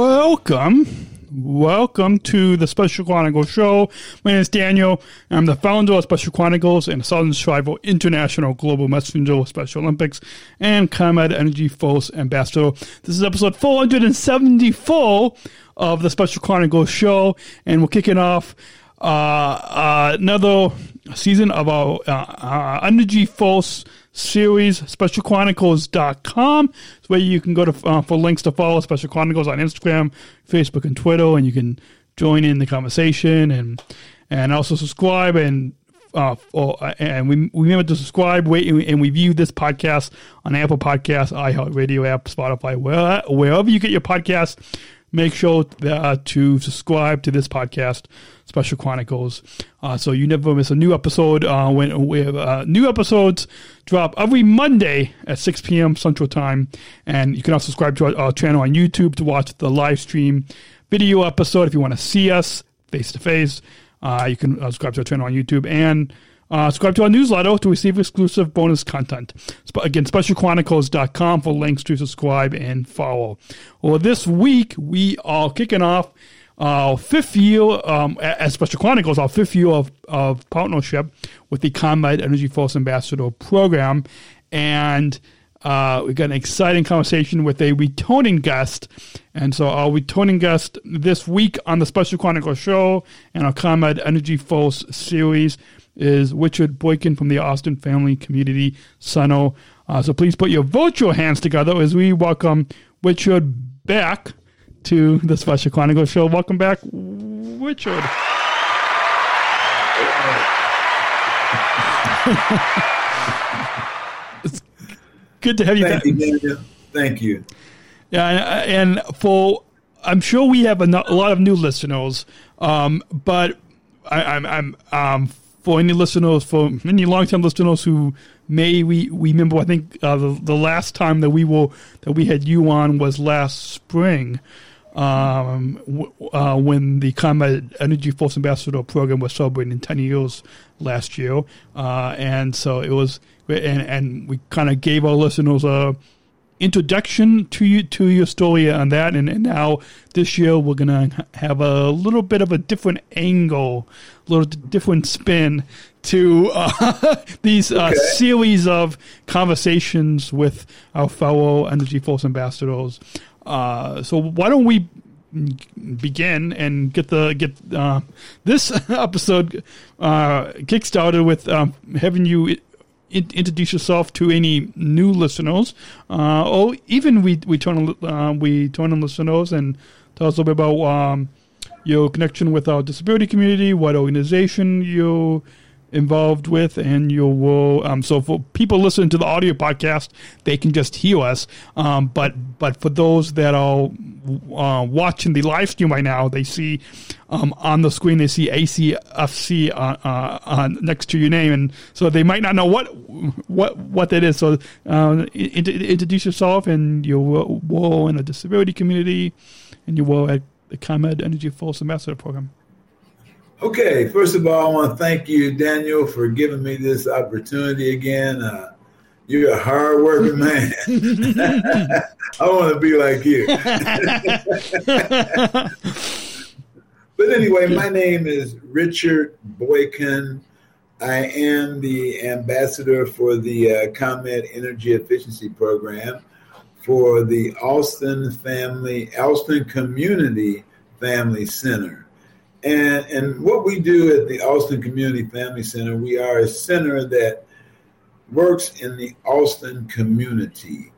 Welcome. Welcome to the Special Chronicles Show. My name is Daniel. I'm the founder of Special Chronicles and Southern Survival International Global Messenger of Special Olympics and ComEd Energy Force Ambassador. This is episode 474 of the Special Chronicles Show, and we're kicking off uh, uh, another season of our uh, uh, Energy Force series, specialchronicles.com. It's where you can go to uh, for links to follow Special Chronicles on Instagram, Facebook, and Twitter, and you can join in the conversation and and also subscribe and uh, for, uh, and we, remember to subscribe, rate, and, review this podcast on Apple Podcasts, iHeartRadio app, Spotify, where, wherever you get your podcast. Make sure uh, to subscribe to this podcast, Special Chronicles, uh, so you never miss a new episode. Uh, when we have uh, new episodes drop every Monday at 6 p.m. Central Time, and you can also subscribe to our, our channel on YouTube to watch the live stream video episode if you want to see us face to face. You can uh, subscribe to our channel on YouTube and uh, subscribe to our newsletter to receive exclusive bonus content. Sp- again, specialchronicles.com for links to subscribe and follow. Well, this week we are kicking off our fifth year, um, as Special Chronicles, our fifth year of, of partnership with the ComEd Energy Force Ambassador Program. And uh, we got an exciting conversation with a returning guest. And so our returning guest this week on the Special Chronicles show and our ComEd Energy Force series is Richard Boykin from the Austin Family Community Center. Uh, so please put your virtual hands together as we welcome Richard back to the Special Chronicles show. Welcome back, Richard. it's good to have you Thank back. you, Daniel. Thank you. Yeah, and, and for I'm sure we have a, lot of new listeners, um, but I, I'm, I'm um, for any listeners, for any long-term listeners who may we, we remember, I think uh, the, the last time that we were that we had you on was last spring, um, w- uh, when the ComEd Energy Force Ambassador program was celebrating 10 years last year, uh, and so it was, and and we kind of gave our listeners a introduction to you to your story on that. And, and now this year we're gonna have a little bit of a different angle a little different spin to uh, these uh, series of conversations with our fellow energy force ambassadors. Uh, so why don't we begin and get the get uh, this episode uh, kickstarted with um, having you in, introduce yourself to any new listeners, uh, or even we we turn uh, we turn on listeners and tell us a little bit about um, your connection with our disability community, what organization you're involved with, and you will. Um, so for people listening to the audio podcast, they can just hear us. Um, but but for those that are uh, watching the live stream right now, they see um, on the screen they see ACFC uh, uh, uh, next to your name, and so they might not know what what what that is. So uh, in- introduce yourself and your ro- role in the disability community, and your role at the ComEd Energy Force Ambassador Program. Okay, first of all, I want to thank you, Daniel, for giving me this opportunity again. Uh, you're a hard-working man. I want to be like you. but anyway, my name is Richard Boykin. I am the ambassador for the uh, ComEd Energy Efficiency Program for the Austin Family, Austin Community Family Center. And, and what we do at the Austin Community Family Center, we are a center that works in the Austin community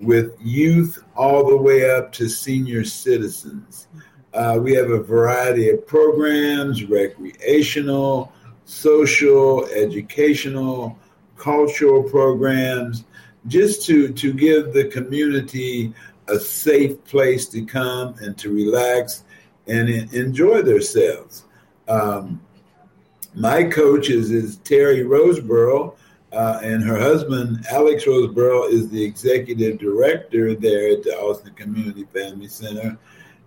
with youth all the way up to senior citizens. Uh, we have a variety of programs recreational, social, educational, cultural programs, just to, to give the community a safe place to come and to relax and enjoy themselves. Um, my coach is, is Terry Roseborough, uh, and her husband, Alex Roseborough, is the executive director there at the Austin Community Family Center.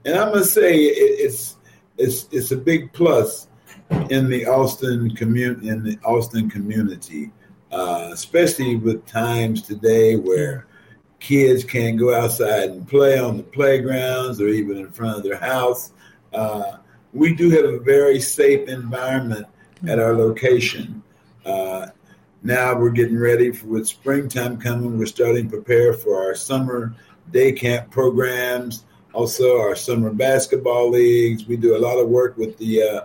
And I must say, it, it's it's it's a big plus in the Austin community in the Austin community, uh, especially with times today where kids can't go outside and play on the playgrounds or even in front of their house. Uh, we do have a very safe environment at our location. Uh, now we're getting ready for with springtime coming. We're starting to prepare for our summer day camp programs, also our summer basketball leagues. We do a lot of work with the uh,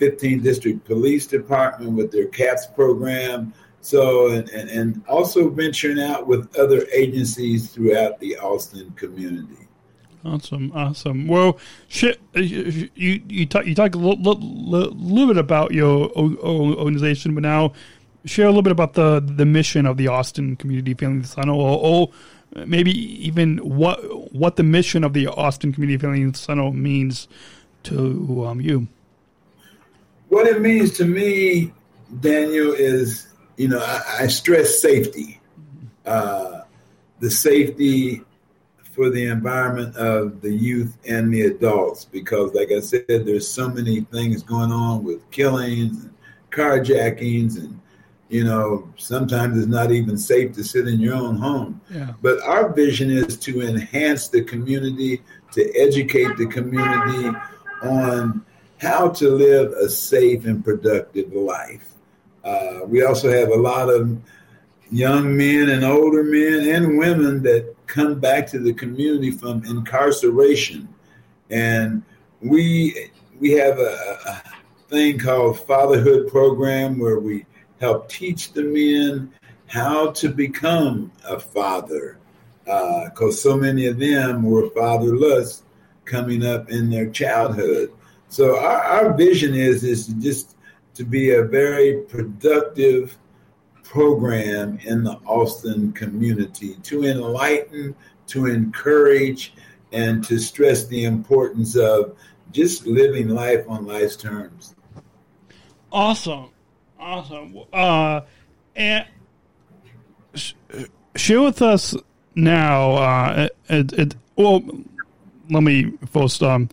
15th District Police Department with their CAPS program. So, and, and, and also venturing out with other agencies throughout the Austin community. Awesome, awesome. Well, shit, uh, you you talk you talk a little, little, little bit about your organization, but now share a little bit about the the mission of the Austin Community Family Center, or, or maybe even what what the mission of the Austin Community Family Center means to um, you. What it means to me, Daniel, is you know I, I stress safety, uh, the safety for the environment of the youth and the adults because like i said there's so many things going on with killings and carjackings and you know sometimes it's not even safe to sit in your own home yeah. but our vision is to enhance the community to educate the community on how to live a safe and productive life uh, we also have a lot of young men and older men and women that come back to the community from incarceration. And we we have a, a thing called fatherhood program where we help teach the men how to become a father because uh, so many of them were fatherless coming up in their childhood. So our, our vision is is just to be a very productive program in the Austin community to enlighten, to encourage, and to stress the importance of just living life on life's terms. Awesome. Awesome. Uh, and sh- share with us now. Uh, it, it, well, let me first um,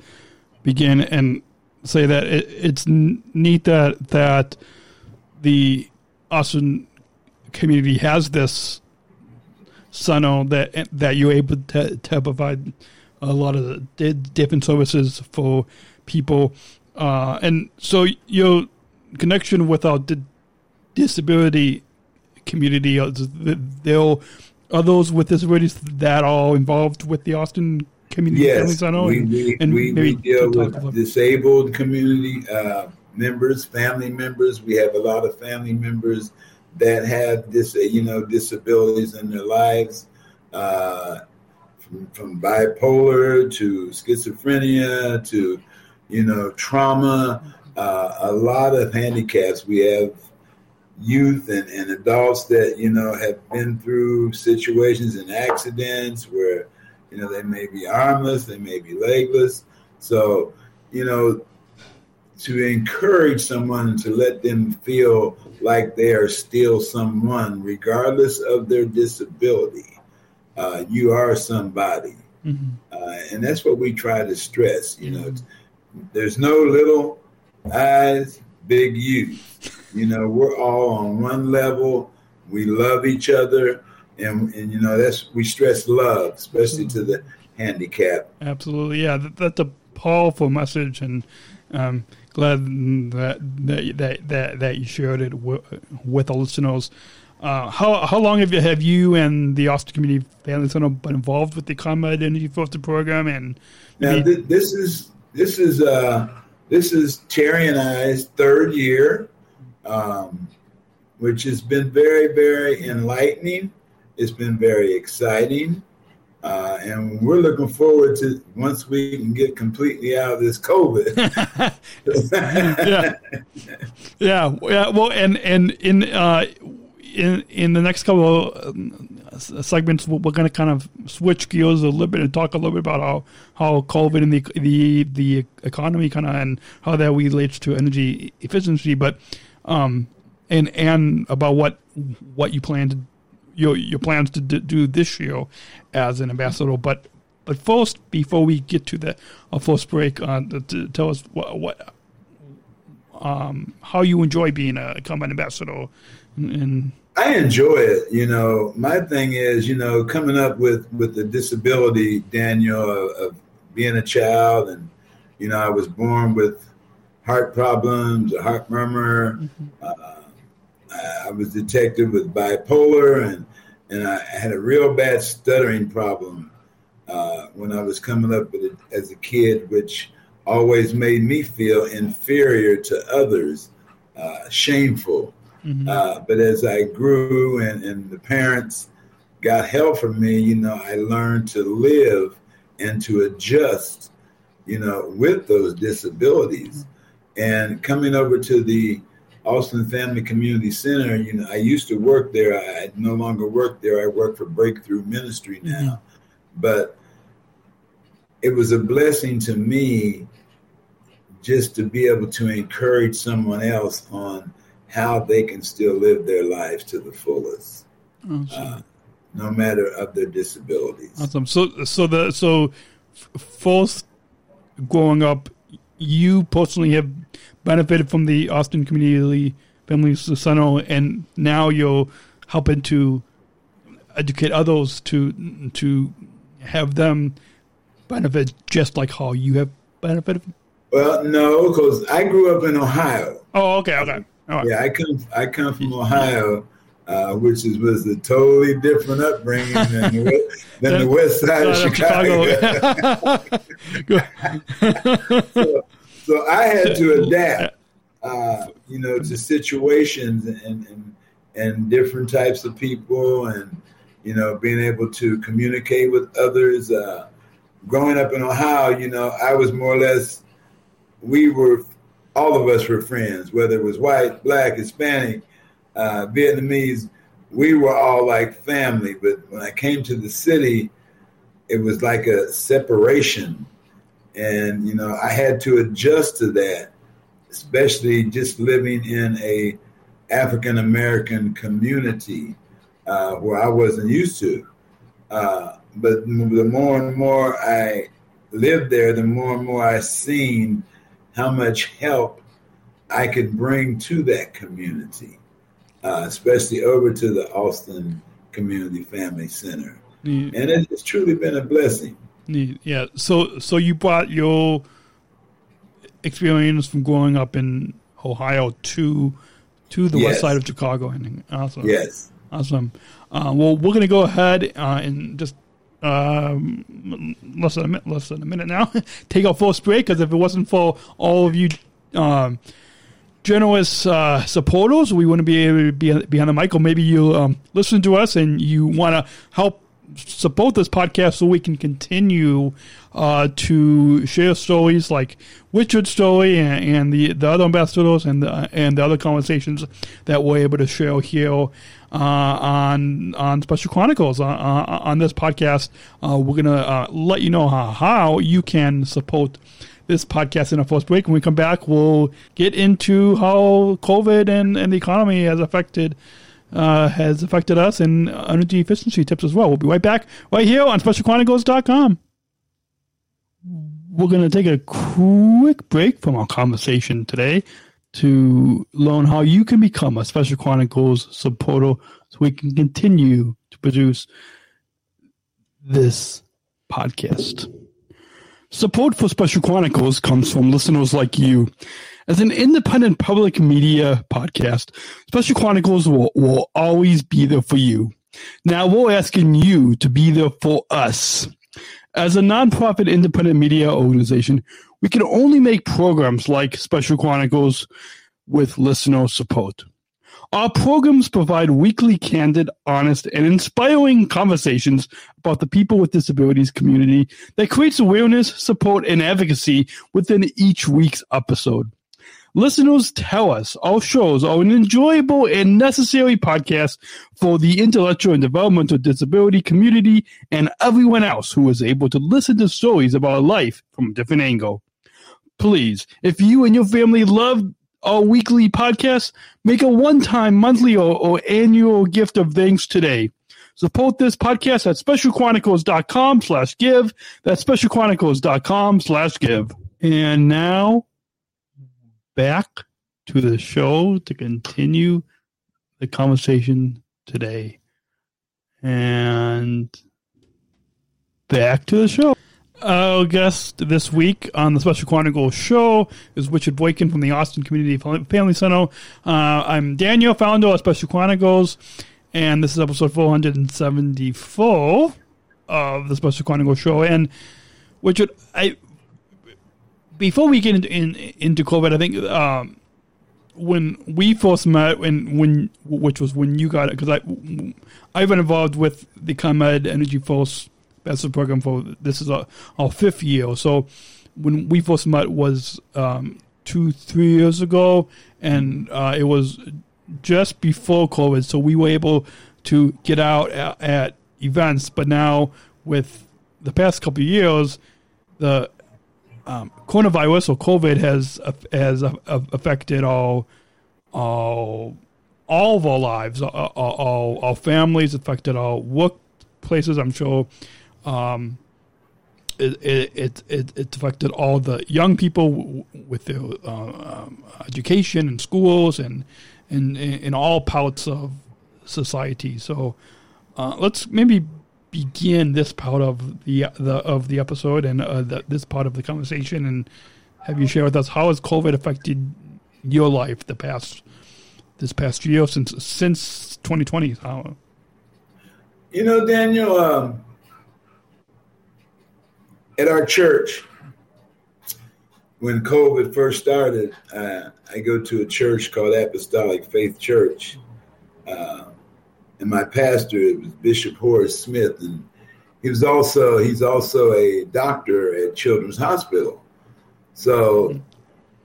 begin and say that it, it's neat that that the Austin community has this center that that you're able to, to provide a lot of the different services for people, uh, and so your connection with our disability community, uh, there are those with disabilities that are involved with the Austin community yes. We, we, and we, we deal with disabled community uh, members, family members. We have a lot of family members that have this, you know, disabilities in their lives, uh, from, from bipolar to schizophrenia to, you know, trauma, uh, a lot of handicaps. We have youth and, and adults that, you know, have been through situations and accidents where, you know, they may be armless, they may be legless. So, you know, to encourage someone to let them feel like they are still someone, regardless of their disability. Uh, you are somebody. Mm-hmm. Uh, and that's what we try to stress. You know, there's no little eyes, big you. You know, we're all on one level. We love each other. And, and you know, that's we stress love, especially to the handicapped. Absolutely. Yeah. That, that's a powerful message. And, um, glad that that that that, you shared it with, with the listeners. Uh, how how long have you have you and the Austin Community Family Center been involved with the ComEd Energy Force program? And now th- this is this is uh, this is Terry and I's third year, um, which has been very very enlightening. It's been very exciting. Uh, and we're looking forward to once we can get completely out of this COVID. yeah. yeah, yeah. Well, and and in uh, in in the next couple of um, segments, we're going to kind of switch gears a little bit and talk a little bit about how how COVID and the the the economy kind of and how that relates to energy efficiency, but um and and about what what you plan to your your plans to do this year as an ambassador, but. But first, before we get to the our first break, uh, to tell us what, what um, how you enjoy being a ComEd ambassador and I enjoy it. You know, my thing is, you know, coming up with with the disability, Daniel, of, of being a child, and you know, I was born with heart problems, a heart murmur. Mm-hmm. Uh, I was detected with bipolar, and and I had a real bad stuttering problem uh, when I was coming up it, as a kid, which always made me feel inferior to others, uh, shameful. Mm-hmm. Uh, but as I grew and, and the parents got help from me, you know, I learned to live and to adjust, you know, with those disabilities. And coming over to the Austin Family Community Center, you know, I used to work there. I no longer work there. I work for Breakthrough Ministry now. Mm-hmm. But it was a blessing to me just to be able to encourage someone else on how they can still live their lives to the fullest, uh, no matter of their disabilities. Awesome. So, so the so first growing up, you personally have benefited from the Austin Community Family Center, and now you're helping to educate others to to have them benefit just like how you have benefited. Well, no, because I grew up in Ohio. Oh, okay, okay. Right. Yeah, I come I come from Ohio, uh, which is was a totally different upbringing than the, than the west side of Chicago. so, so, I had to adapt, uh, you know, to situations and, and and different types of people, and you know, being able to communicate with others. Uh, growing up in Ohio, you know, I was more or less we were all of us were friends, whether it was white, black, Hispanic, uh, Vietnamese. We were all like family. But when I came to the city, it was like a separation. And, you know, I had to adjust to that, especially just living in a African American community uh, where I wasn't used to. Uh, but the more and more I lived there, the more and more I seen how much help I could bring to that community, uh, especially over to the Austin Community Family Center. And it, it's truly been a blessing. Yeah. So, so you brought your experience from growing up in Ohio to to the yes. west side of Chicago. And awesome. Yes. Awesome. Uh, well, we're going to go ahead uh, and just um, less than a minute, less than a minute now. Take our first break because if it wasn't for all of you um, generous uh, supporters, we wouldn't be able to be behind the mic. Or maybe you um, listen to us and you want to help support this podcast so we can continue uh, to share stories like Richard's story and, and, the, the other ambassadors and the, and the other conversations that we're able to share here uh, on on Special Chronicles uh, uh on this podcast. Uh, we're gonna uh, let you know how, how you can support this podcast in a first break. When we come back, we'll get into how COVID and, and the economy has affected uh, has affected us and energy efficiency tips as well. We'll be right back right here on SpecialChronicles.com. We're going to take a quick break from our conversation today to learn how you can become a Special Chronicles supporter so we can continue to produce this podcast. Support for Special Chronicles comes from listeners like you. As an independent public media podcast, Special Chronicles will, will always be there for you. Now we're asking you to be there for us. As a nonprofit independent media organization, we can only make programs like Special Chronicles with listener support. Our programs provide weekly, candid, honest, and inspiring conversations about the people with disabilities community that creates awareness, support, and advocacy within each week's episode. Listeners tell us our shows are an enjoyable and necessary podcast for the intellectual and developmental disability community and everyone else who is able to listen to stories about life from a different angle. Please, if you and your family love our weekly podcast, make a one-time monthly or, or annual gift of thanks today. Support this podcast at specialchronicles.com slash give. That's specialchronicles.com slash give. And now back to the show to continue the conversation today. And back to the show. Our guest this week on the Special Chronicles show is Richard Boykin from the Austin Community Family Center. Uh, I'm Daniel, founder of Special Chronicles, and this is episode 474 of the Special Chronicles show. And Richard, I before we get into, in, into COVID, I think um, when we first met, when when which was when you got it, because I I've been involved with the ComEd Energy Force Bachelor program for this is our, our fifth year. So when we first met was um, two three years ago, and uh, it was just before COVID, so we were able to get out at, at events. But now with the past couple years, the um, coronavirus or COVID has has affected all all all of our lives, all, all, all families, affected our workplaces. I'm sure um, it, it, it, it affected all the young people with their uh, um, education and schools and in, in all parts of society. So uh, let's maybe begin this part of the, the of the episode and uh, the, this part of the conversation and have you share with us how has COVID affected your life the past this past year since since 2020? How? You know, Daniel, um, at our church, when COVID first started, uh, I go to a church called Apostolic Faith Church. Uh, and my pastor it was Bishop Horace Smith, and he was also he's also a doctor at Children's Hospital. So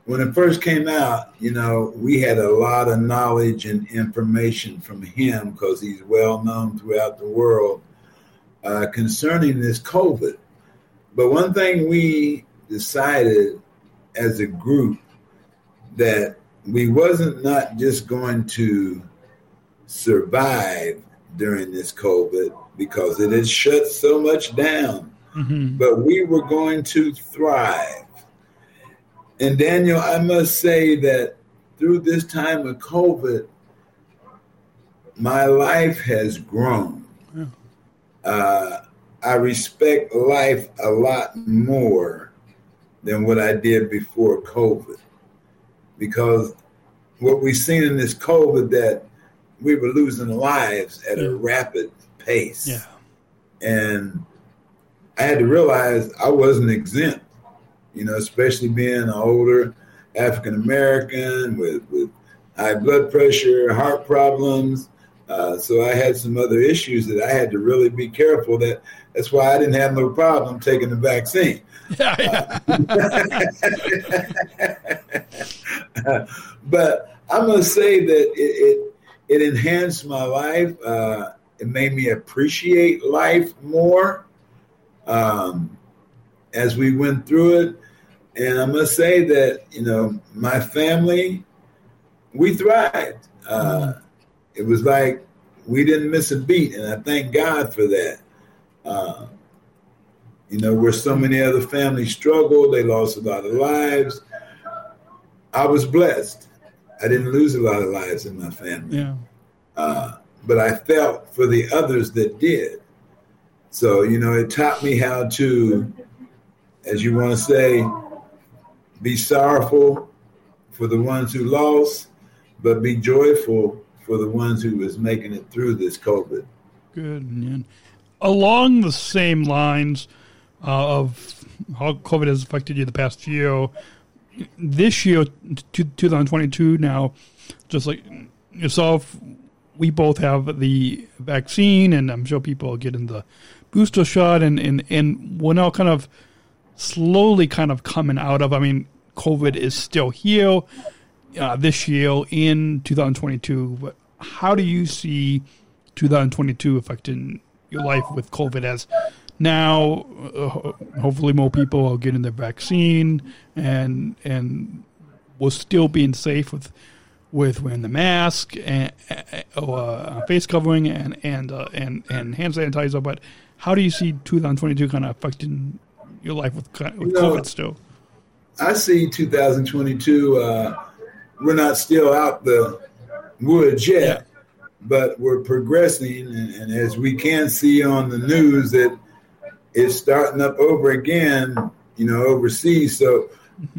when it first came out, you know, we had a lot of knowledge and information from him because he's well known throughout the world uh, concerning this COVID. But one thing we decided as a group that we wasn't not just going to survive during this COVID because it has shut so much down. Mm-hmm. But we were going to thrive. And Daniel, I must say that through this time of COVID, my life has grown. Yeah. Uh, I respect life a lot more than what I did before COVID. Because what we've seen in this COVID that we were losing lives at a rapid pace. Yeah. And I had to realize I wasn't exempt, you know, especially being an older African American with, with high blood pressure, heart problems. Uh, so I had some other issues that I had to really be careful that that's why I didn't have no problem taking the vaccine. Yeah, yeah. but I must say that it, it it enhanced my life. Uh, it made me appreciate life more um, as we went through it. And I must say that, you know, my family, we thrived. Uh, it was like we didn't miss a beat. And I thank God for that. Uh, you know, where so many other families struggled, they lost a lot of lives. I was blessed. I didn't lose a lot of lives in my family. Yeah. Uh, but I felt for the others that did. So, you know, it taught me how to, as you want to say, be sorrowful for the ones who lost, but be joyful for the ones who was making it through this COVID. Good. And along the same lines uh, of how COVID has affected you the past year, this year, 2022 now, just like yourself, we both have the vaccine, and I'm sure people are getting the booster shot, and, and, and we're now kind of slowly kind of coming out of. I mean, COVID is still here, uh, this year in 2022. But how do you see 2022 affecting your life with COVID as now uh, hopefully more people are getting the vaccine and and we're still being safe with with wearing the mask and uh, face covering and and uh, and and hand sanitizer. But how do you see 2022 kind of affecting your life with, with you know, COVID still? I see 2022. Uh, we're not still out the woods yet, yeah. but we're progressing, and, and as we can see on the news that it's starting up over again, you know, overseas. So.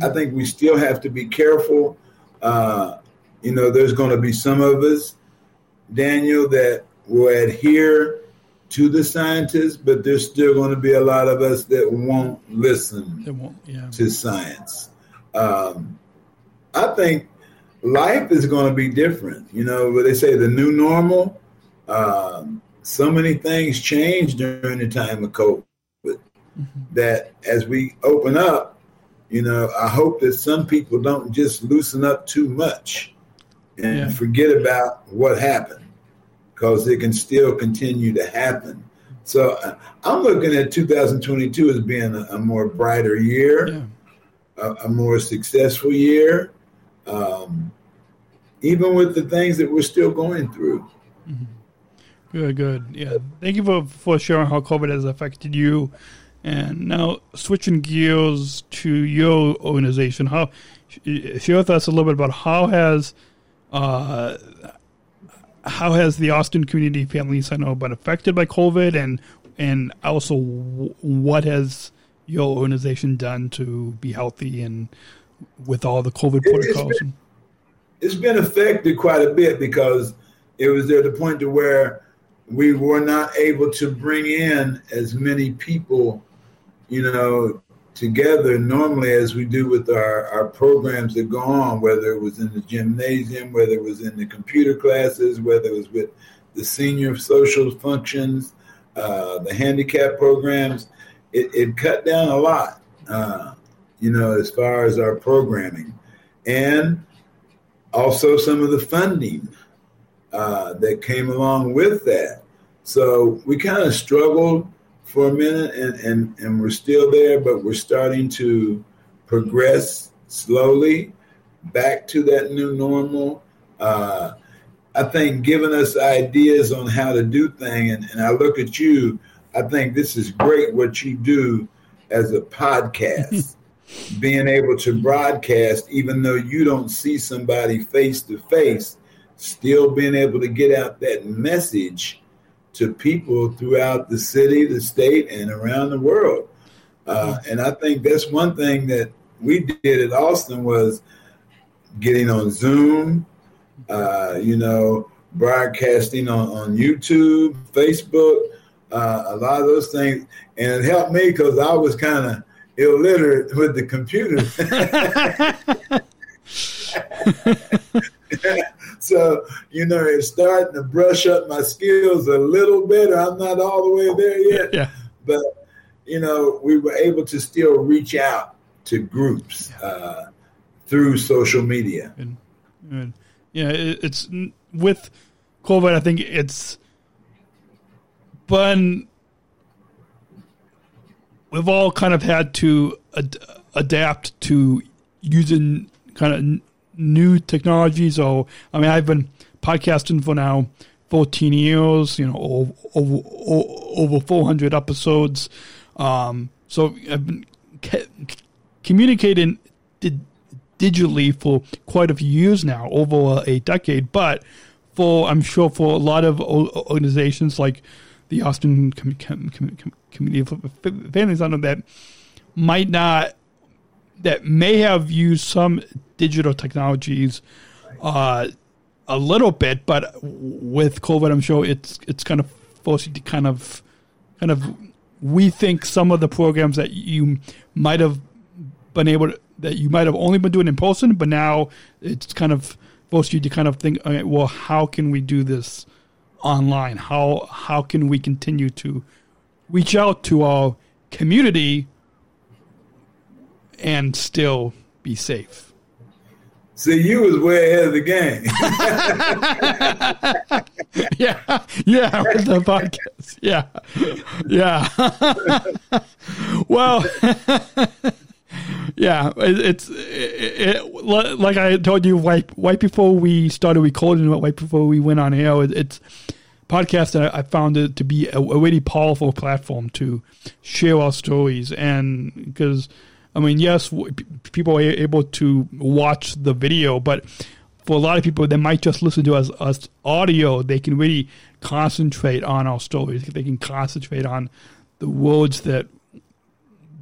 I think we still have to be careful. Uh, you know, there's going to be some of us, Daniel, that will adhere to the scientists, but there's still going to be a lot of us that won't listen won't, yeah. to science. Um, I think life is going to be different. You know, what they say the new normal. Um, so many things changed during the time of COVID mm-hmm. that as we open up, you know, I hope that some people don't just loosen up too much and yeah. forget about what happened because it can still continue to happen. So uh, I'm looking at 2022 as being a, a more brighter year, yeah. a, a, more successful year, um, even with the things that we're still going through. Mm-hmm. Good, good. Yeah. Thank you for, for sharing how COVID has affected you and now switching gears to your organization, how share with us a little bit about how has uh, how has the Austin Community Family Center been affected by COVID, and and also what has your organization done to be healthy and with all the COVID protocols? It's been, it's been affected quite a bit because it was at the point to where we were not able to bring in as many people you know, together normally as we do with our, our programs that go on, whether it was in the gymnasium, whether it was in the computer classes, whether it was with the senior social functions, uh, the handicap programs, it, it, cut down a lot, uh, you know, as far as our programming. And also some of the funding uh, that came along with that. So we kind of struggled for a minute and, and, and we're still there, but we're starting to progress slowly back to that new normal. Uh, I think giving us ideas on how to do things, and, and I look at you, I think this is great what you do as a podcast. being able to broadcast, even though you don't see somebody face to face, still being able to get out that message to people throughout the city, the state, and around the world. Uh, and I think that's one thing that we did at Austin was getting on Zoom, uh, you know, broadcasting on, on YouTube, Facebook, uh, a lot of those things. And it helped me because I was kind of illiterate with the computer. so, you know, it's starting to brush up my skills a little bit. I'm not all the way there yet. Yeah. But, you know, we were able to still reach out to groups uh, through social media. Yeah, it's with COVID, I think it's been, we've all kind of had to ad- adapt to using kind of new technologies. So, I mean, I've been podcasting for now 14 years, you know, over, over, over 400 episodes. Um, so I've been communicating digitally for quite a few years now, over a decade. But for, I'm sure for a lot of organizations like the Austin Community of Families, I know that might not that may have used some digital technologies uh, a little bit, but with COVID, I'm sure it's it's kind of forced you to kind of kind of rethink some of the programs that you might have been able to, that you might have only been doing in person, but now it's kind of forced you to kind of think, okay, well, how can we do this online? How how can we continue to reach out to our community and still be safe? See, you was way ahead of the game. yeah, yeah, with the podcast. Yeah, yeah. well, yeah, it, it's it, it, like I told you right, right before we started recording, right before we went on air. It, it's podcast that I found it to be a, a really powerful platform to share our stories, and because I mean, yes, people are able to watch the video, but for a lot of people that might just listen to us, us audio, they can really concentrate on our stories. They can concentrate on the words that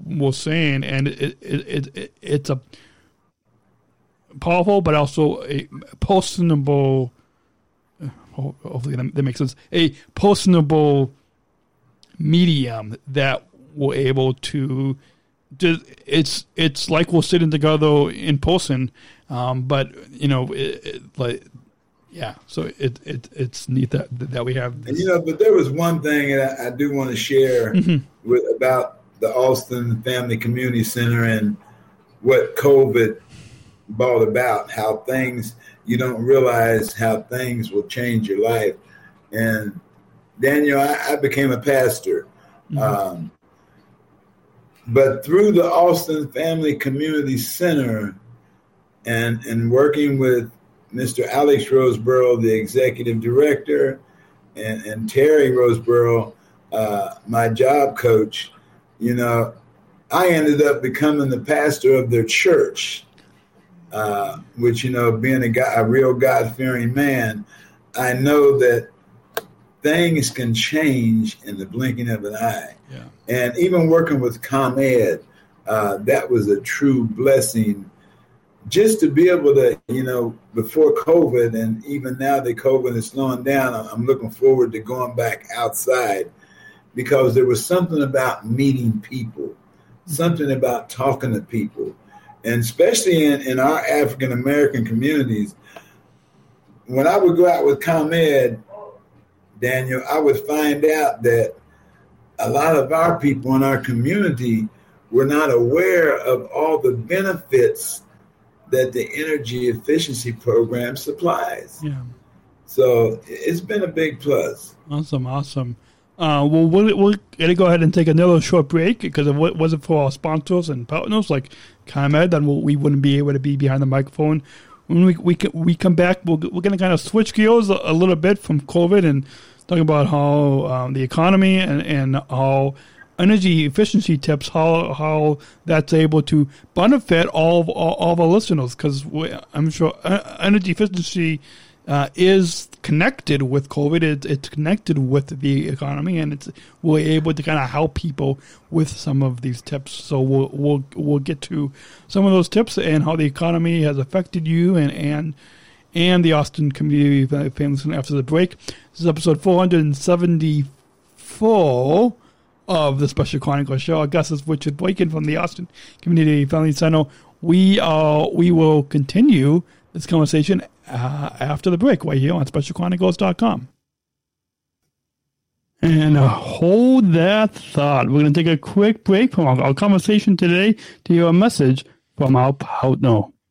we're saying, and it, it, it, it it's a powerful, but also a personable. Uh, hopefully that makes sense. A personable medium that we're able to it's it's like we're sitting together in person, um, but you know, it, it, like yeah. So it, it it's neat that that we have. This. And you know, but there was one thing that I, I do want to share mm-hmm. with about the Austin Family Community Center and what COVID brought about. How things you don't realize how things will change your life. And Daniel, I, I became a pastor. Mm-hmm. Um, but through the Austin Family Community Center and, and working with Mr. Alex Roseborough, the executive director, and, and Terry Roseborough, uh, my job coach, you know, I ended up becoming the pastor of their church, uh, which, you know, being a, guy, a real God fearing man, I know that things can change in the blinking of an eye. Yeah. And even working with ComEd, uh, that was a true blessing just to be able to, you know, before COVID and even now that COVID is slowing down, I'm looking forward to going back outside because there was something about meeting people, something about talking to people. And especially in, in our African American communities, when I would go out with ComEd, Daniel, I would find out that a lot of our people in our community were not aware of all the benefits that the energy efficiency program supplies. Yeah. So it's been a big plus. Awesome, awesome. Uh, well, we'll, we'll to go ahead and take another short break because if it wasn't for our sponsors and partners like ComEd, then we'll, we wouldn't be able to be behind the microphone. When we we, we come back, we we are going to kind of switch gears a, a little bit from COVID and talking about how um, the economy and, and how energy efficiency tips, how how that's able to benefit all of, all, all of our listeners. Because I'm sure uh, energy efficiency uh, is connected with COVID. It, it's connected with the economy, and it's we're able to kind of help people with some of these tips. So we'll we'll we'll get to some of those tips and how the economy has affected you and and and the Austin Community Family Center after the break. This is episode 474 of the Special Chronicles Show. Our guest is Richard Boykin from the Austin Community Family Center. We uh, we will continue this conversation uh, after the break right here on SpecialChronicles.com. And uh, hold that thought. We're going to take a quick break from our, our conversation today to hear a message from our partner.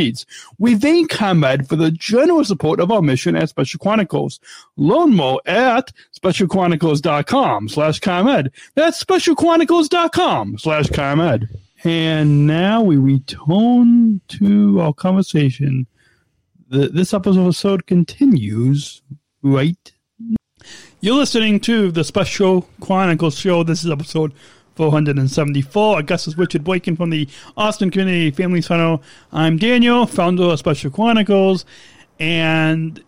needs. We thank ComEd for the generous support of our mission at Special Chronicles. Learn more at specialchronicles.com slash ComEd. That's specialchronicles.com slash ComEd. And now we return to our conversation. The, this episode continues right you're listening to the Special Chronicles show. This is episode 474. Our Richard Boykin from the Austin Community Family Center. I'm Daniel, founder of Special Chronicles, and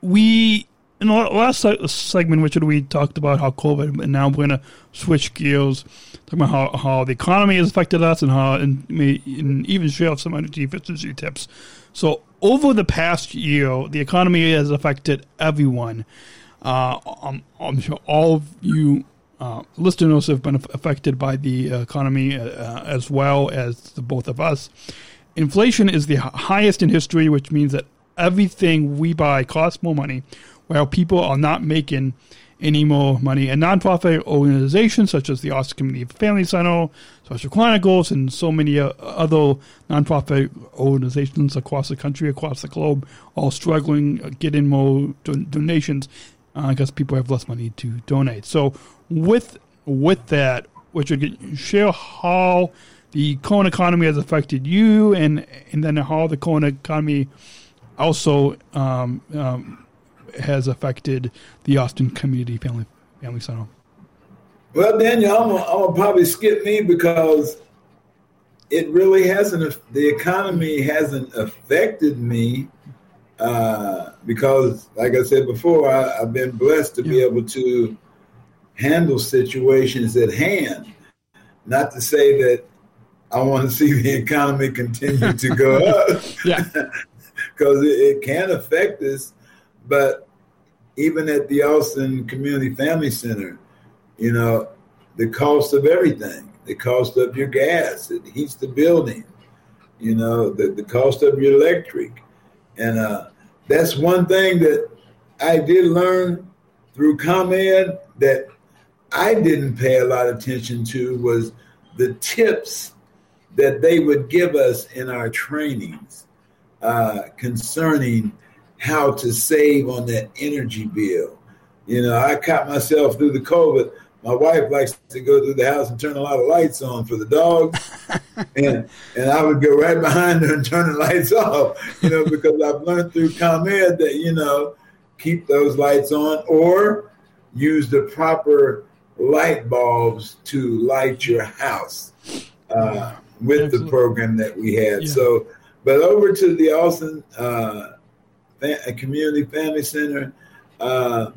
we in the last segment, Richard, we talked about how COVID, and now we're going to switch gears, talking about how, how the economy has affected us and how, and, and even share some energy efficiency tips. So over the past year, the economy has affected everyone. Uh, I'm, I'm, sure all of you uh, listeners have been affected by the economy uh, as well as the both of us. Inflation is the highest in history, which means that everything we buy costs more money, while people are not making any more money. And nonprofit organizations such as the Austin Community Family Center, Special Chronicles, and so many uh, other nonprofit organizations across the country, across the globe, all struggling uh, getting more don- donations because uh, people have less money to donate. So with with that, Richard, share how the current economy has affected you, and and then how the current economy also um, um, has affected the Austin Community Family Family Center. Well, Daniel, I'm gonna probably skip me because it really hasn't. The economy hasn't affected me uh, because, like I said before, I, have been blessed to yeah. be able to handle situations at hand. Not to say that I want to see the economy continue to go up, yeah, because it, it can affect us. But even at the Austin Community Family Center, you know, the cost of everything, the cost of your gas, it heats the building, you know, the, the cost of your electric. And uh, that's one thing that I did learn through ComEd that I didn't pay a lot of attention to was the tips that they would give us in our trainings uh, concerning how to save on that energy bill. You know, I caught myself through the COVID. My wife likes to go through the house and turn a lot of lights on for the dogs, and and I would go right behind her and turn the lights off. You know, because I've learned through ComEd that you know keep those lights on or use the proper light bulbs to light your house uh, with Absolutely. the program that we had. Yeah. So, but over to the Austin uh, Community Family Center, uh,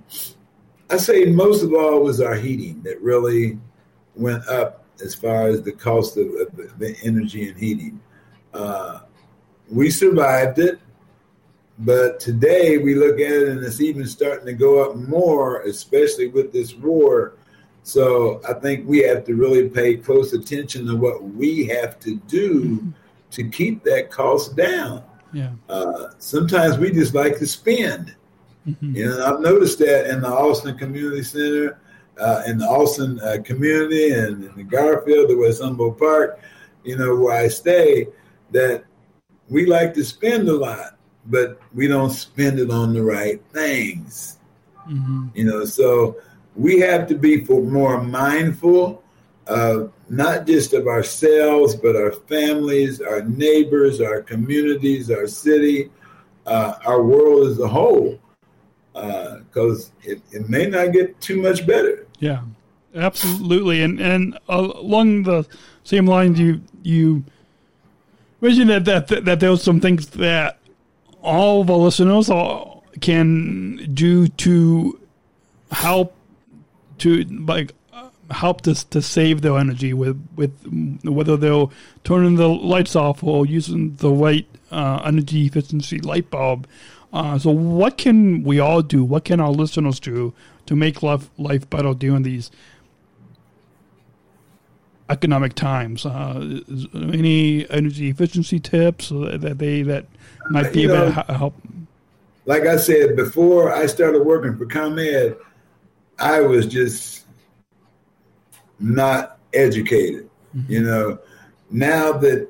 I say most of all was our heating that really went up as far as the cost of, of the energy and heating. Uh, we survived it, but today we look at it and it's even starting to go up more, especially with this war so I think we have to really pay close attention to what we have to do mm-hmm. to keep that cost down. Yeah. Uh, sometimes we just like to spend. Mm-hmm. You know, I've noticed that in the Austin Community Center, uh, in the Austin uh, community, and in the Garfield, the West Humboldt Park, you know, where I stay, that we like to spend a lot, but we don't spend it on the right things. Mm-hmm. You know, so we have to be for more mindful of not just of ourselves, but our families, our neighbors, our communities, our city, uh, our world as a whole, because uh, it, it may not get too much better. Yeah, absolutely. And and along the same lines, you you mentioned that that that there are some things that all our listeners can do to help to like help us to save their energy with with whether they're turning the lights off or using the right uh, energy efficiency light bulb. Uh, so, what can we all do? What can our listeners do to make life life better during these economic times? Uh, any energy efficiency tips that they that might be you able know, to help? Like I said before, I started working for ComEd I was just not educated. Mm-hmm. You know, now that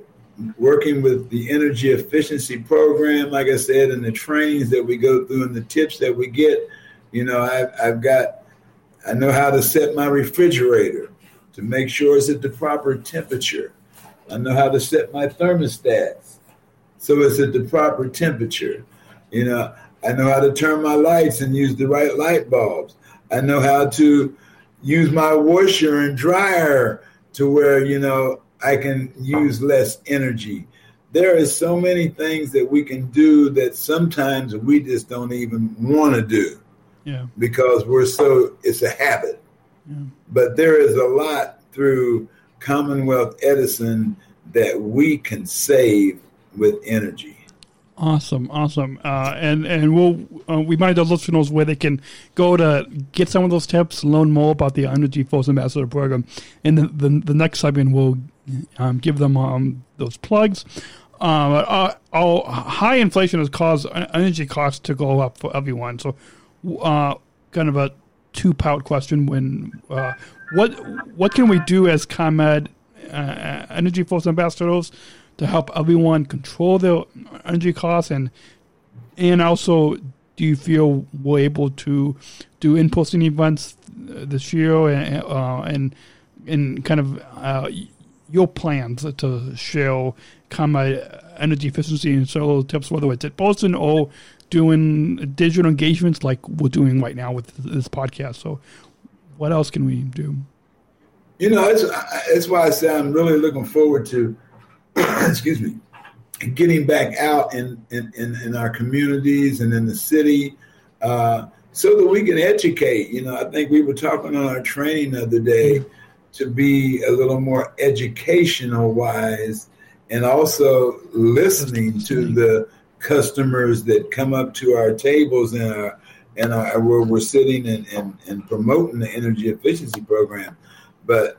working with the energy efficiency program, like I said, and the trainings that we go through and the tips that we get, you know, I've, I've got, I know how to set my refrigerator to make sure it's at the proper temperature. I know how to set my thermostats so it's at the proper temperature. You know, I know how to turn my lights and use the right light bulbs. I know how to use my washer and dryer to where, you know, I can use less energy. There are so many things that we can do that sometimes we just don't even want to do. Yeah. Because we're so it's a habit. Yeah. But there is a lot through Commonwealth Edison that we can save with energy. Awesome, awesome, uh, and and we'll uh, remind our listeners where they can go to get some of those tips, learn more about the Energy Force Ambassador program, and the the, the next segment will um, give them um, those plugs. Uh, uh, high inflation has caused energy costs to go up for everyone. So, uh, kind of a two part question: When uh, what what can we do as ComEd uh, Energy Force ambassadors to help everyone control their energy costs and and also do you feel we're able to do in-person events this year and uh, and and kind of uh, your plans to share kind of energy efficiency and solar tips, whether it's at Austin or doing digital engagements like we're doing right now with this podcast. So, what else can we do? You know, that's why I say I'm really looking forward to excuse me, getting back out in, in, in, in, our communities and in the city uh, so that we can educate. You know, I think we were talking on our training the other day to be a little more educational wise and also listening to the customers that come up to our tables and our and our, where we're sitting and, and, and promoting the energy efficiency program, but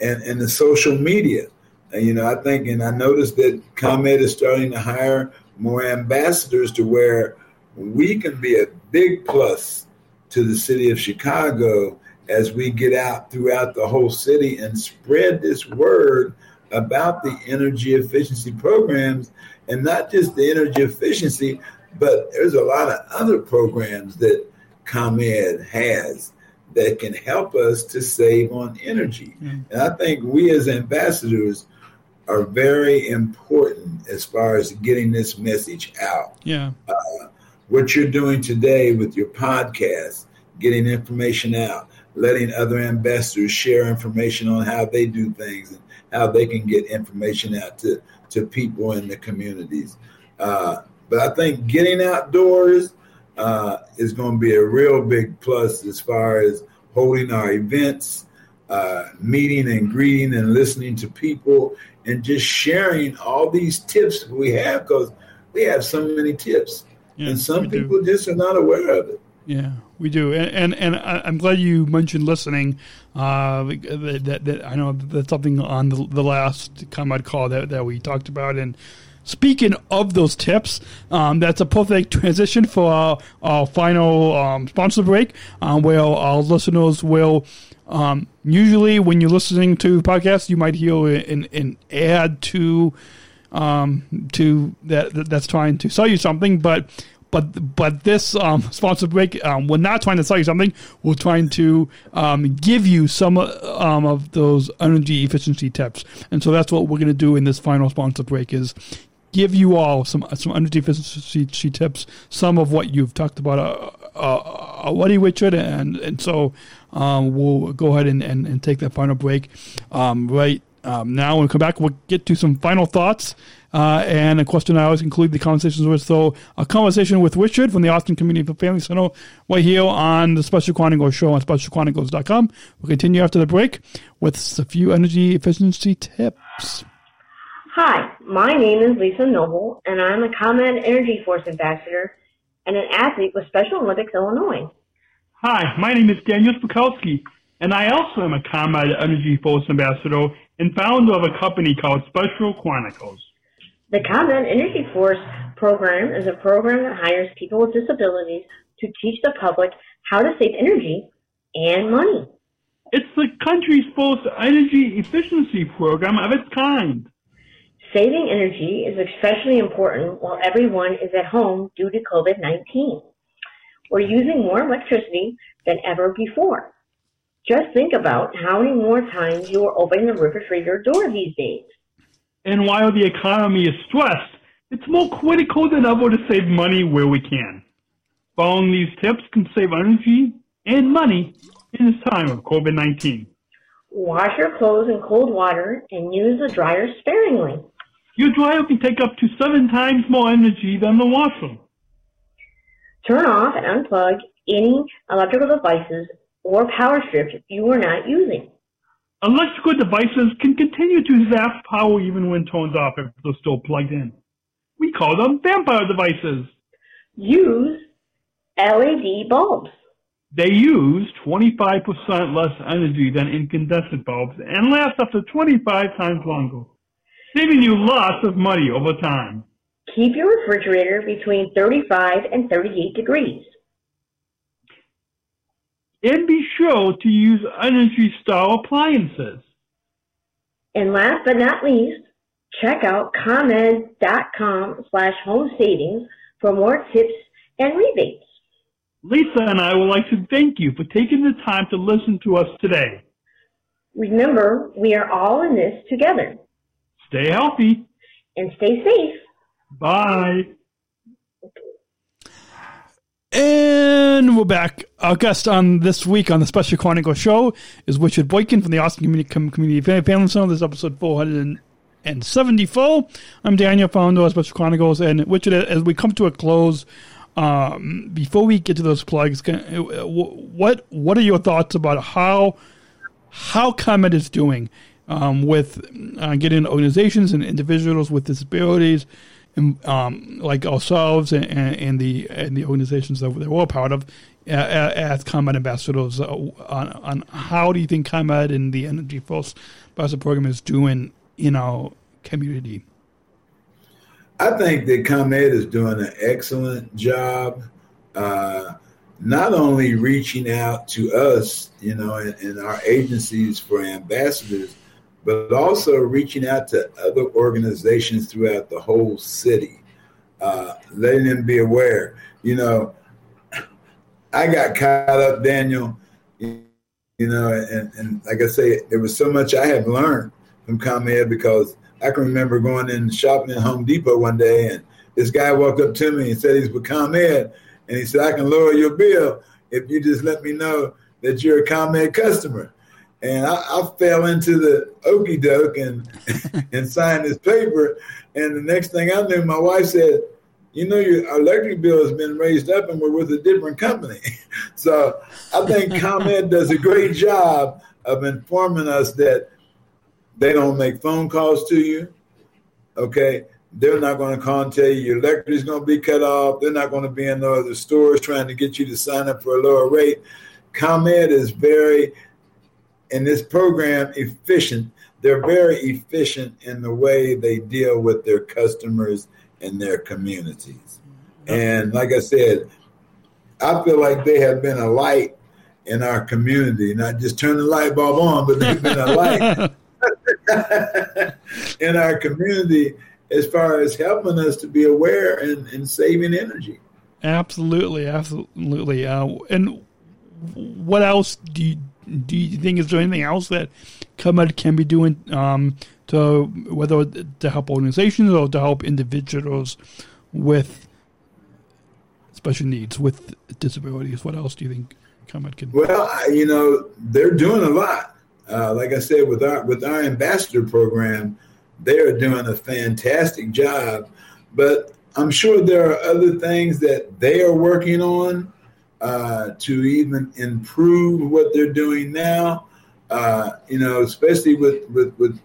and, and the social media. And, you know, I think, and I noticed that ComEd is starting to hire more ambassadors to where we can be a big plus to the city of Chicago as we get out throughout the whole city and spread this word about the energy efficiency programs and not just the energy efficiency, but there's a lot of other programs that ComEd has that can help us to save on energy. Mm-hmm. And I think we as ambassadors are very important as far as getting this message out. Yeah. Uh, what you're doing today with your podcast, getting information out, letting other ambassadors share information on how they do things and how they can get information out to, to people in the communities. Uh, but I think getting outdoors uh, is going to be a real big plus as far as holding our events, uh, meeting and greeting and listening to people and just sharing all these tips we have because we have so many tips, yeah, and some people do. just are not aware of it. Yeah, we do, and and, and I'm glad you mentioned listening. Uh, that, that I know that's something on the, the last ComEd call that, that we talked about, and speaking of those tips, um, that's a perfect transition for our, our final um, sponsor break, um, where our listeners will um, usually, when you're listening to podcasts, you might hear an, an ad to um, to that that's trying to sell you something, but but but this um, sponsor break, um, we're not trying to sell you something. We're trying to um, give you some um, of those energy efficiency tips, and so that's what we're going to do in this final sponsor break. Is give you all some some energy efficiency tips, some of what you've talked about uh, uh, already, Richard, and and so um, we'll go ahead and, and, and, take that final break um, right um, now. When we come back, we'll get to some final thoughts. Uh, and a question I always conclude the conversations with. So, a conversation with Richard from the Austin Community for Family Center right here on the Special Chronicles show on specialchronicles.com. We'll continue after the break with a few energy efficiency tips. Hi, my name is Lisa Noble, and I'm a ComEd Energy Force Ambassador and an athlete with Special Olympics Illinois. Hi, my name is Daniel Smrokowski, and I also am a ComEd Energy Force Ambassador and founder of a company called Special Chronicles. The ComEd Energy Force program is a program that hires people with disabilities to teach the public how to save energy and money. It's the country's first energy efficiency program of its kind. Saving energy is especially important while everyone is at home due to COVID-19. We're using more electricity than ever before. Just think about how many more times you are opening the refrigerator door these days. And while the economy is stressed, it's more critical than ever to save money where we can. Following these tips can save energy and money in this time of COVID-19. Wash your clothes in cold water and use the dryer sparingly. Your dryer can take up to seven times more energy than the washer. Turn off and unplug any electrical devices or power strips you are not using. Electrical devices can continue to zap power even when turned off if they're still plugged in. We call them vampire devices. Use LED bulbs. They use 25% less energy than incandescent bulbs and last up to 25 times longer, saving you lots of money over time. Keep your refrigerator between 35 and 38 degrees. And be sure to use Energy Star appliances. And last but not least, check out ComEd.com slash home savings for more tips and rebates. Lisa and I would like to thank you for taking the time to listen to us today. Remember, we are all in this together. Stay healthy. And stay safe. Bye. And we're back. Our guest on this week on the Special Chronicle Show is Richard Boykin from the Austin Community, Community Family Center. This is episode 474. I'm Daniel, founder of Special Chronicles. And Richard, as we come to a close, um, before we get to those plugs, can, what what are your thoughts about how how ComEd is doing um, with uh, getting organizations and individuals with disabilities um, like ourselves and, and, the and the organizations that we're all part of uh, as ComEd ambassadors uh, on, on how do you think ComEd and the Energy Force Ambassador program is doing in our community? I think that ComEd is doing an excellent job, uh, not only reaching out to us, you know, and, and our agencies for ambassadors, but also reaching out to other organizations throughout the whole city, uh, letting them be aware. You know, I got caught up, Daniel, you know, and, and like I say, there was so much I had learned from ComEd because I can remember going in shopping at Home Depot one day and this guy walked up to me and said he's with ComEd and he said, I can lower your bill if you just let me know that you're a ComEd customer and I, I fell into the okey doke and and signed this paper. And the next thing I knew, my wife said, "You know, your electric bill has been raised up, and we're with a different company." so I think ComEd does a great job of informing us that they don't make phone calls to you. Okay, they're not going to call and tell you your electric is going to be cut off. They're not going to be in the other stores trying to get you to sign up for a lower rate. ComEd is very in this program efficient. They're very efficient in the way they deal with their customers and their communities. And like I said, I feel like they have been a light in our community, not just turn the light bulb on, but they've been a light in our community as far as helping us to be aware and, and saving energy. Absolutely, absolutely. Uh, and what else do you do you think is there anything else that ComEd can be doing um, to whether to help organizations or to help individuals with special needs with disabilities? What else do you think ComEd can? Well, you know, they're doing a lot. Uh, like I said, with our with our ambassador program, they are doing a fantastic job. But I'm sure there are other things that they are working on uh, to even improve what they're doing now. Uh, you know, especially with with, with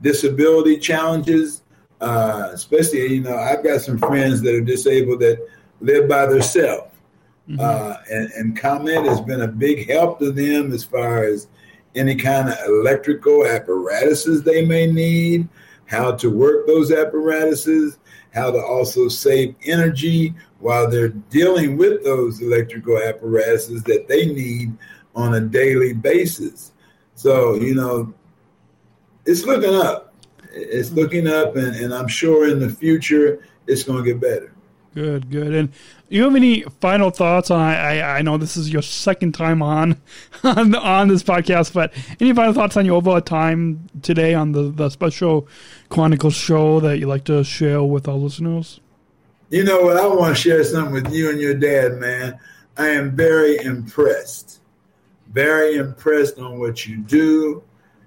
disability challenges. Uh, especially, you know, I've got some friends that are disabled that live by themselves. Mm-hmm. Uh, and, and ComEd has been a big help to them as far as any kind of electrical apparatuses they may need, how to work those apparatuses, how to also save energy while they're dealing with those electrical apparatuses that they need on a daily basis. So, you know, it's looking up. It's mm-hmm. looking up, and, and I'm sure in the future it's going to get better. Good, good. And you have any final thoughts on? I, I know this is your second time on, on on this podcast, but any final thoughts on your overall time today on the the special Chronicles show that you like to share with our listeners? You know what? I want to share something with you and your dad, man. I am very impressed, very impressed on what you do,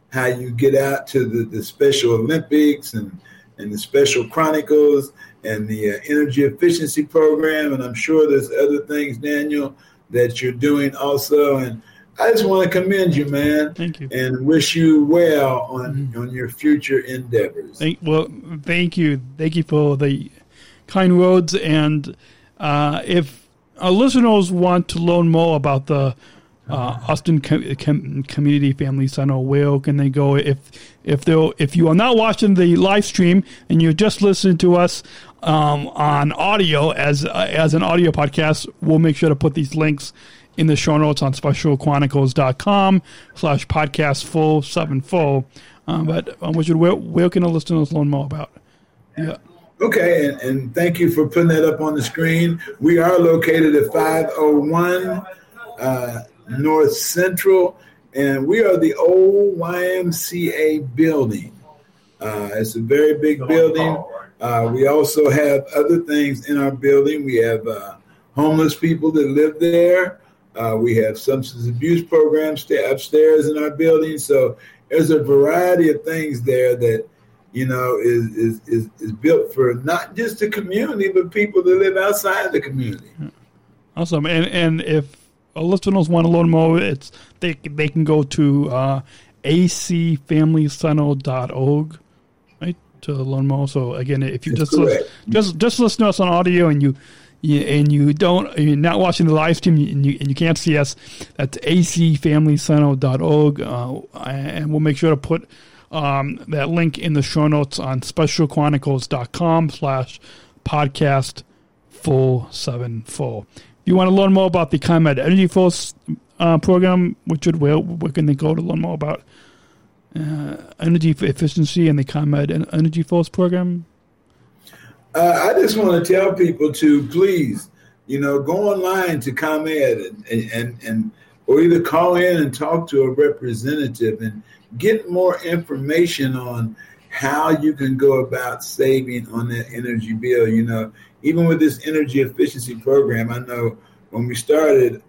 how you get out to the, the Special Olympics and and the Special Chronicles and the uh, energy efficiency program. And I'm sure there's other things, Daniel, that you're doing also. And I just want to commend you, man. Thank you. And wish you well on, mm-hmm. on your future endeavors. Thank, well, thank you. Thank you for the kind words. And uh, if our listeners want to learn more about the uh, Austin Com- Com- Community Family Center, where can they go? If if they if you are not watching the live stream and you're just listening to us um, on audio as uh, as an audio podcast, we'll make sure to put these links in the show notes on specialchronicles.com slash podcast full seven full. Um, but um, Richard, where, where can the listeners learn more about? Yeah. Okay, and, and thank you for putting that up on the screen. We are located at 501 uh, North Central, and we are the old YMCA building. Uh, it's a very big building. Uh, we also have other things in our building. We have uh, homeless people that live there. Uh, we have substance abuse programs upstairs in our building. So there's a variety of things there that you know is is is, is built for not just the community, but people that live outside the community. Awesome. And and if listeners want to learn more, it's they they can go to uh, acfamilycenter.org, right, to learn more. So again, if you just listen, just just listen to us on audio and you and you don't you're not watching the live stream and you and you can't see us, that's acfamilycenter.org, uh, and we'll make sure to put. Um, that link in the show notes on specialchronicles.com slash podcast full seven full If you want to learn more about the ComEd Energy Force uh, program, Richard, where, where can they go to learn more about uh, energy efficiency and the ComEd Energy Force program? Uh, I just want to tell people to please, you know, go online to ComEd and, and, and or either call in and talk to a representative and get more information on how you can go about saving on that energy bill. You know, even with this energy efficiency program, I know when we started,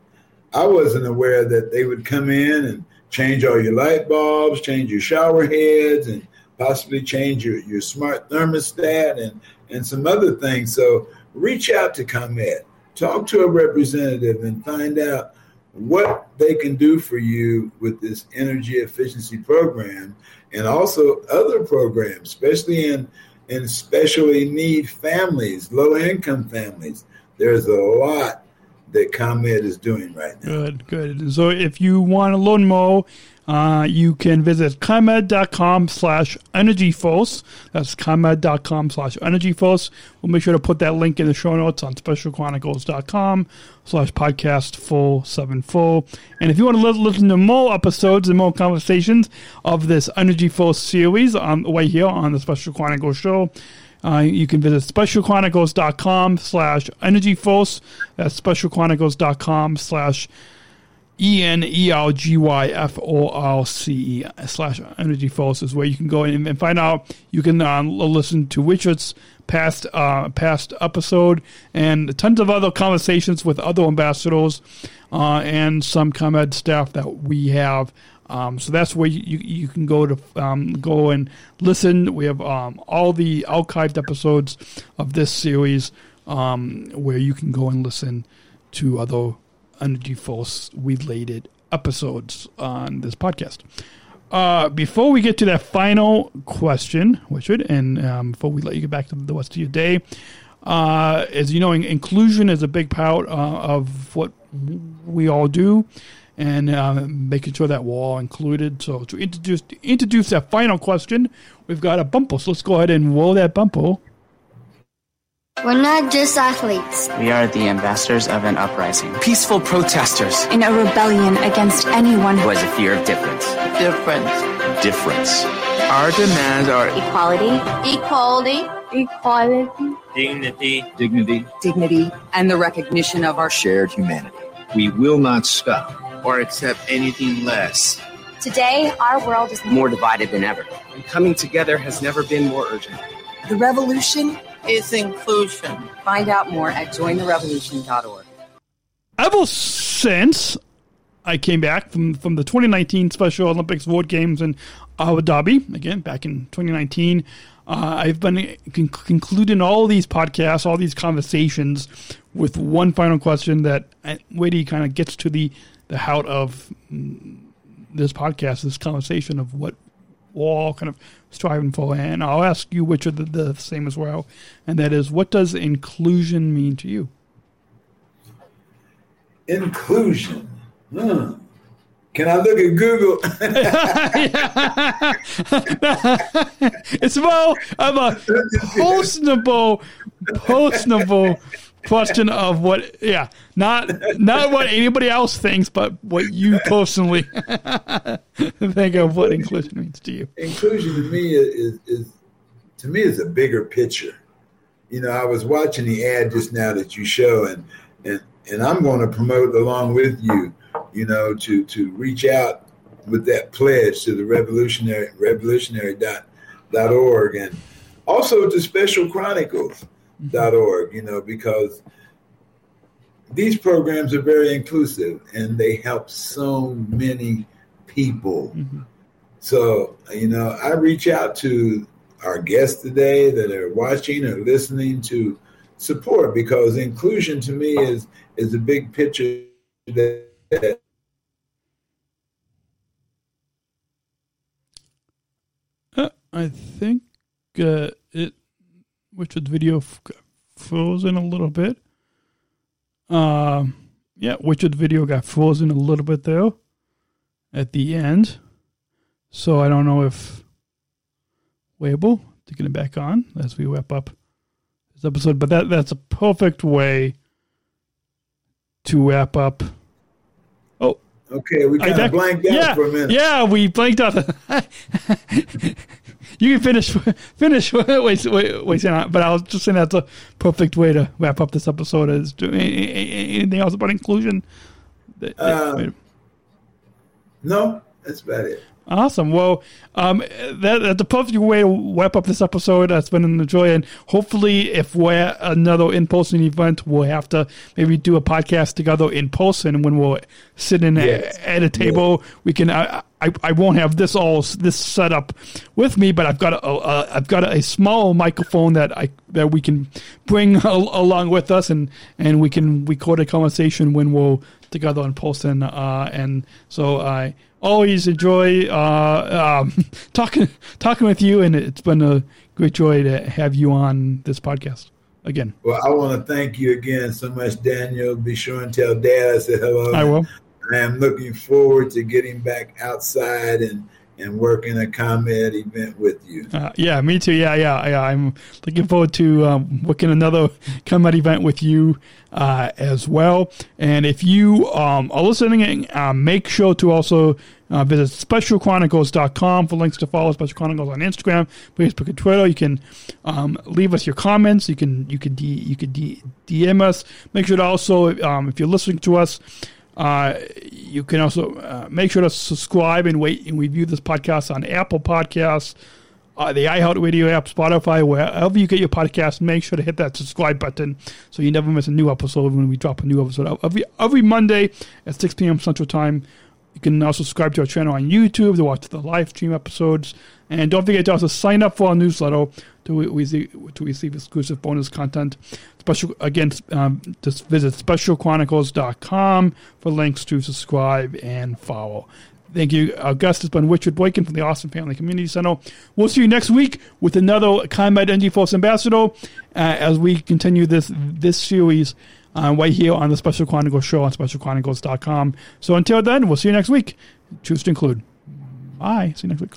I wasn't aware that they would come in and change all your light bulbs, change your shower heads, and possibly change your, your smart thermostat and, and some other things. So reach out to ComEd, talk to a representative, and find out what they can do for you with this energy efficiency program and also other programs, especially in in especially need families, low income families. There's a lot that ComEd is doing right now. Good, good. So if you want to learn more, uh, you can visit comed.com slash energyforce. That's comed.com slash energyforce. We'll make sure to put that link in the show notes on specialchronicles.com slash podcast full seven full. And if you want to listen to more episodes and more conversations of this Energy Force series on the way here on the Special Chronicles show, uh, you can visit specialchronicles.com slash energyforce. That's specialchronicles.com slash E-N-E-R-G-Y-F-O-R-C-E slash energy force is where you can go in and find out. You can uh, listen to Richard's past uh, past episode and tons of other conversations with other ambassadors uh, and some ComEd staff that we have. Um, so that's where you, you, you can go to um, go and listen. We have um, all the archived episodes of this series um, where you can go and listen to other Energy Force related episodes on this podcast. Uh, before we get to that final question, Richard, and um, before we let you get back to the rest of your day, uh, as you know, inclusion is a big part uh, of what we all do, and uh, making sure that we're all included. So to introduce to introduce that final question, we've got a bumper. So let's go ahead and roll that bumper. We're not just athletes. We are the ambassadors of an uprising. Peaceful protesters. In a rebellion against anyone who has a fear of difference. Difference. Difference. Our demands are equality. Equality. Equality. Dignity. Dignity. Dignity. And the recognition of our shared humanity. We will not stop or accept anything less. Today, our world is more divided than ever. And coming together has never been more urgent. The revolution is inclusion. Find out more at jointherevolution.org. Ever since I came back from, from the 2019 Special Olympics World Games in Abu Dhabi, again, back in 2019, uh, I've been con- concluding all these podcasts, all these conversations with one final question that really kind of gets to the, the heart of this podcast, this conversation of what we're all kind of striving for. And I'll ask you which are the, the same as well, and that is, what does inclusion mean to you? Inclusion. Hmm. Can I look at Google? it's more of a personable, personable question of what, yeah, not not what anybody else thinks, but what you personally think of what inclusion means to you. Inclusion to me is, is to me is a bigger picture. You know, I was watching the ad just now that you show, and and and I'm going to promote along with you you know, to to reach out with that pledge to the revolutionary revolutionary dot dot org and also to specialchronicles.org, you know, because these programs are very inclusive and they help so many people. Mm-hmm. So, you know, I reach out to our guests today that are watching or listening to support because inclusion to me is is a big picture that I think uh, it, Witchwood video f- frozen a little bit. Um, yeah, Witchwood video got frozen a little bit there at the end. So I don't know if we're able to get it back on as we wrap up this episode. But that that's a perfect way to wrap up. Oh, okay, we kind of blanked out yeah, for a minute. Yeah, we blanked out. you can finish finish wait wait wait but I was just saying that's a perfect way to wrap up this episode. Is do anything else about inclusion? Uh, no, that's about it. Awesome. Well, um, that, that's a perfect way to wrap up this episode. That's been an joy, and hopefully, if we're another in-person event, we'll have to maybe do a podcast together in person when we're sitting yes. at, a table. Yes. We can. I, I, I won't have this all this set up with me, but I've got a, a I've got a small microphone that I that we can bring along with us, and and we can record a conversation when we're together in person. Uh, and so I always enjoy uh, um, talking talking with you, and it's been a great joy to have you on this podcast again. Well, I want to thank you again so much, Daniel. Be sure and tell Dad I said hello. I will. I am looking forward to getting back outside and and working a ComEd event with you. Uh, yeah, me too. Yeah, yeah, yeah. I'm looking forward to um, working another ComEd event with you uh, as well. And if you um, are listening, uh, make sure to also uh, visit specialchronicles.com for links to follow Special Chronicles on Instagram, Facebook, and Twitter. You can um, leave us your comments. You can you can D, you can D, DM us. Make sure to also um, if you're listening to us. Uh, you can also uh, make sure to subscribe and wait and review this podcast on Apple Podcasts, uh, the iHeartRadio app, Spotify, wherever you get your podcast. Make sure to hit that subscribe button so you never miss a new episode when we drop a new episode every every Monday at 6 p.m. Central Time. You can also subscribe to our channel on YouTube to watch the live stream episodes. And don't forget to also sign up for our newsletter to to receive exclusive bonus content. Special Again, um, just visit specialchronicles.com for links to subscribe and follow. Thank you. Augustus been Richard Boykin from the Austin Family Community Center. We'll see you next week with another ComEd Energy Force Ambassador uh, as we continue this this series uh, right here on the Special Chronicles show on specialchronicles.com. So until then, we'll see you next week. Choose to include. Bye. See you next week.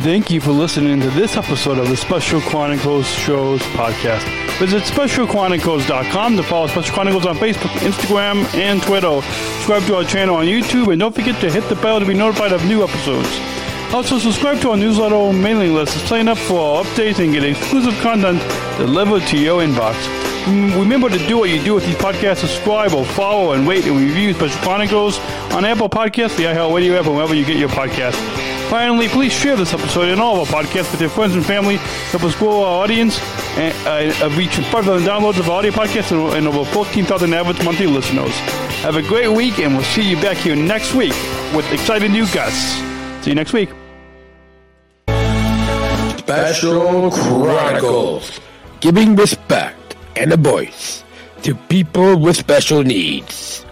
Thank you for listening to this episode of the Special Chronicles Shows podcast. Visit specialchronicles.com to follow Special Chronicles on Facebook, Instagram, and Twitter. Subscribe to our channel on YouTube, and don't forget to hit the bell to be notified of new episodes. Also, subscribe to our newsletter mailing list to sign up for our updates and get exclusive content delivered to your inbox. Remember to do what you do with these podcasts. Subscribe or follow and rate and review Special Chronicles on Apple Podcasts, the iHeartRadio app, or wherever you get your podcasts. Finally, please share this episode and all of our podcasts with your friends and family. Help us grow our audience and uh, reach 5,000 downloads of our audio podcasts and, and over 14,000 average monthly listeners. Have a great week, and we'll see you back here next week with exciting new guests. See you next week. Special Chronicles, giving respect and a voice to people with special needs.